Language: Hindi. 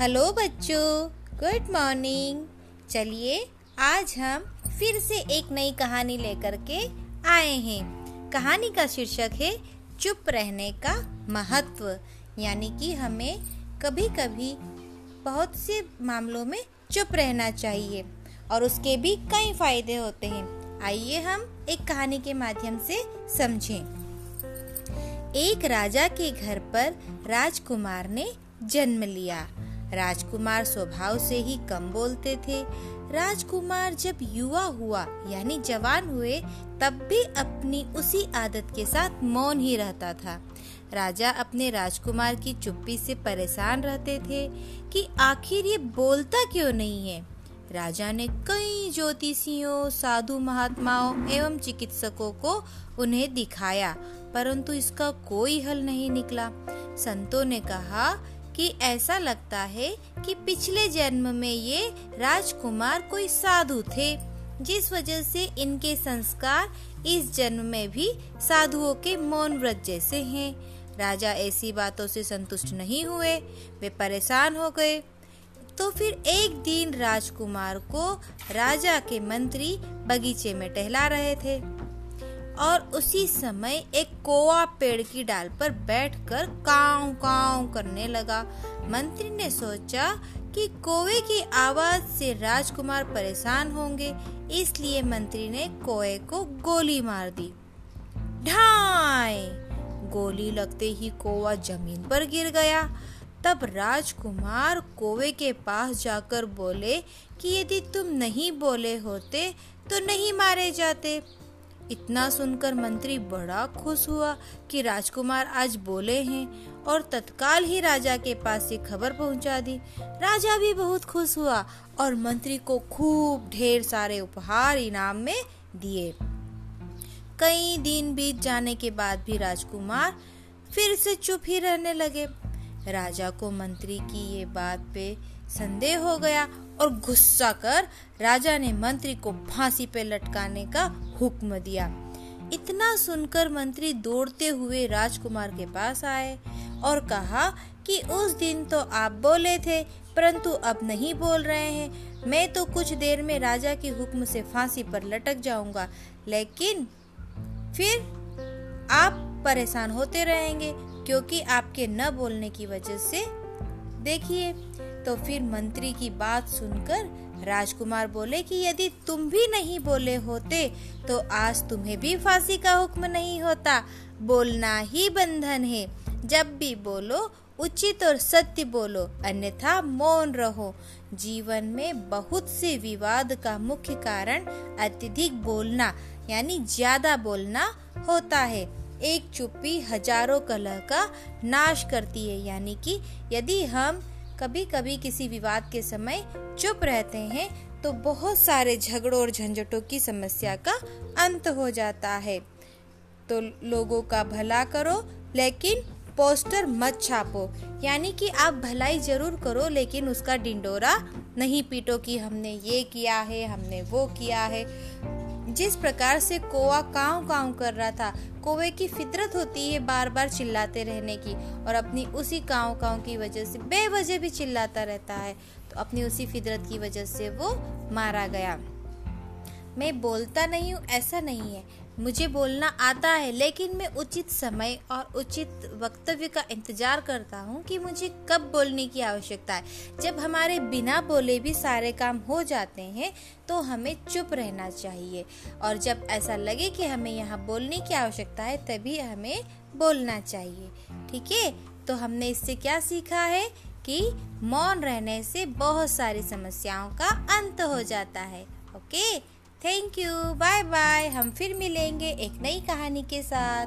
हेलो बच्चों, गुड मॉर्निंग। चलिए, आज हम फिर से एक नई कहानी लेकर के आए हैं। कहानी का शीर्षक है, चुप रहने का महत्व। यानी कि हमें कभी कभी बहुत से मामलों में चुप रहना चाहिए, और उसके भी कई फ़ायदे होते हैं। आइए हम एक कहानी के माध्यम से समझें। एक राजा के घर पर राजकुमार ने जन्म लिया। राजकुमार स्वभाव से ही कम बोलते थे। राजकुमार जब युवा हुआ, यानी जवान हुए, तब भी अपनी उसी आदत के साथ मौन ही रहता था। राजा अपने राजकुमार की चुप्पी से परेशान रहते थे कि आखिर ये बोलता क्यों नहीं है? राजा ने कई ज्योतिषियों, साधु महात्माओं एवं चिकित्सकों को उन्हें दिखाया, परंतु इसका कोई हल नहीं निकला। संतों ने कहा कि ऐसा लगता है कि पिछले जन्म में ये राजकुमार कोई साधु थे, जिस वजह से इनके संस्कार इस जन्म में भी साधुओं के मौन व्रत जैसे हैं। राजा ऐसी बातों से संतुष्ट नहीं हुए, वे परेशान हो गए। तो फिर एक दिन राजकुमार को राजा के मंत्री बगीचे में टहला रहे थे। और उसी समय एक कोआ पेड़ की डाल पर बैठकर काव काव करने लगा। मंत्री ने सोचा कि कोए की आवाज़ से राजकुमार परेशान होंगे, इसलिए मंत्री ने कोए को गोली मार दी। ढाई गोली लगते ही कोवा ज़मीन पर गिर गया। तब राजकुमार कोवे के पास जाकर बोले कि यदि तुम नहीं बोले होते तो नहीं मारे जाते। इतना सुनकर मंत्री बड़ा खुश हुआ कि राजकुमार आज बोले हैं और तत्काल ही राजा के पास ये खबर पहुँचा दी। राजा भी बहुत खुश हुआ और मंत्री को खूब ढेर सारे उपहार इनाम में दिए। कई दिन बीत जाने के बाद भी राजकुमार फिर से चुप ही रहने लगे। राजा को मंत्री की ये बात पे संदेह हो गया और गुस्सा कर राजा ने मंत्री को फांसी पे लटकाने का हुक्म दिया। इतना सुनकर मंत्री दौड़ते हुए राजकुमार के पास आए और कहा कि उस दिन तो आप बोले थे, परंतु अब नहीं बोल रहे हैं। मैं तो कुछ देर में राजा के हुक्म से फांसी पर लटक जाऊँगा, लेकिन फिर आप परेशान होते रहेंगे, क्योंकि आपके न बोलने की वजह से। देखिए तो फिर मंत्री की बात सुनकर राजकुमार बोले कि यदि तुम भी नहीं बोले होते तो आज तुम्हें भी फांसी का हुक्म नहीं होता। बोलना ही बंधन है। जब भी बोलो, उचित और सत्य बोलो, अन्यथा मौन रहो। जीवन में बहुत से विवाद का मुख्य कारण अत्यधिक बोलना, यानी ज़्यादा बोलना होता है। एक चुप्पी हज़ारों कलह का नाश करती है, यानी कि यदि हम कभी कभी किसी विवाद के समय चुप रहते हैं तो बहुत सारे झगड़ों और झंझटों की समस्या का अंत हो जाता है। तो लोगों का भला करो, लेकिन पोस्टर मत छापो। यानी कि आप भलाई ज़रूर करो, लेकिन उसका डिंडोरा नहीं पीटो कि हमने ये किया है, हमने वो किया है। जिस प्रकार से कोवा काव काव कर रहा था, कोवे की फितरत होती है बार बार चिल्लाते रहने की और अपनी उसी काव काव की वजह से बेवजह भी चिल्लाता रहता है तो अपनी उसी फितरत की वजह से वो मारा गया। मैं बोलता नहीं हूँ, ऐसा नहीं है। मुझे बोलना आता है, लेकिन मैं उचित समय और उचित वक्तव्य का इंतज़ार करता हूँ कि मुझे कब बोलने की आवश्यकता है। जब हमारे बिना बोले भी सारे काम हो जाते हैं तो हमें चुप रहना चाहिए। और जब ऐसा लगे कि हमें यहाँ बोलने की आवश्यकता है, तभी हमें बोलना चाहिए। ठीक है? तो हमने इससे क्या सीखा है कि मौन रहने से बहुत सारी समस्याओं का अंत हो जाता है। Okay? Thank you bye bye हम फिर मिलेंगे एक नई कहानी के साथ।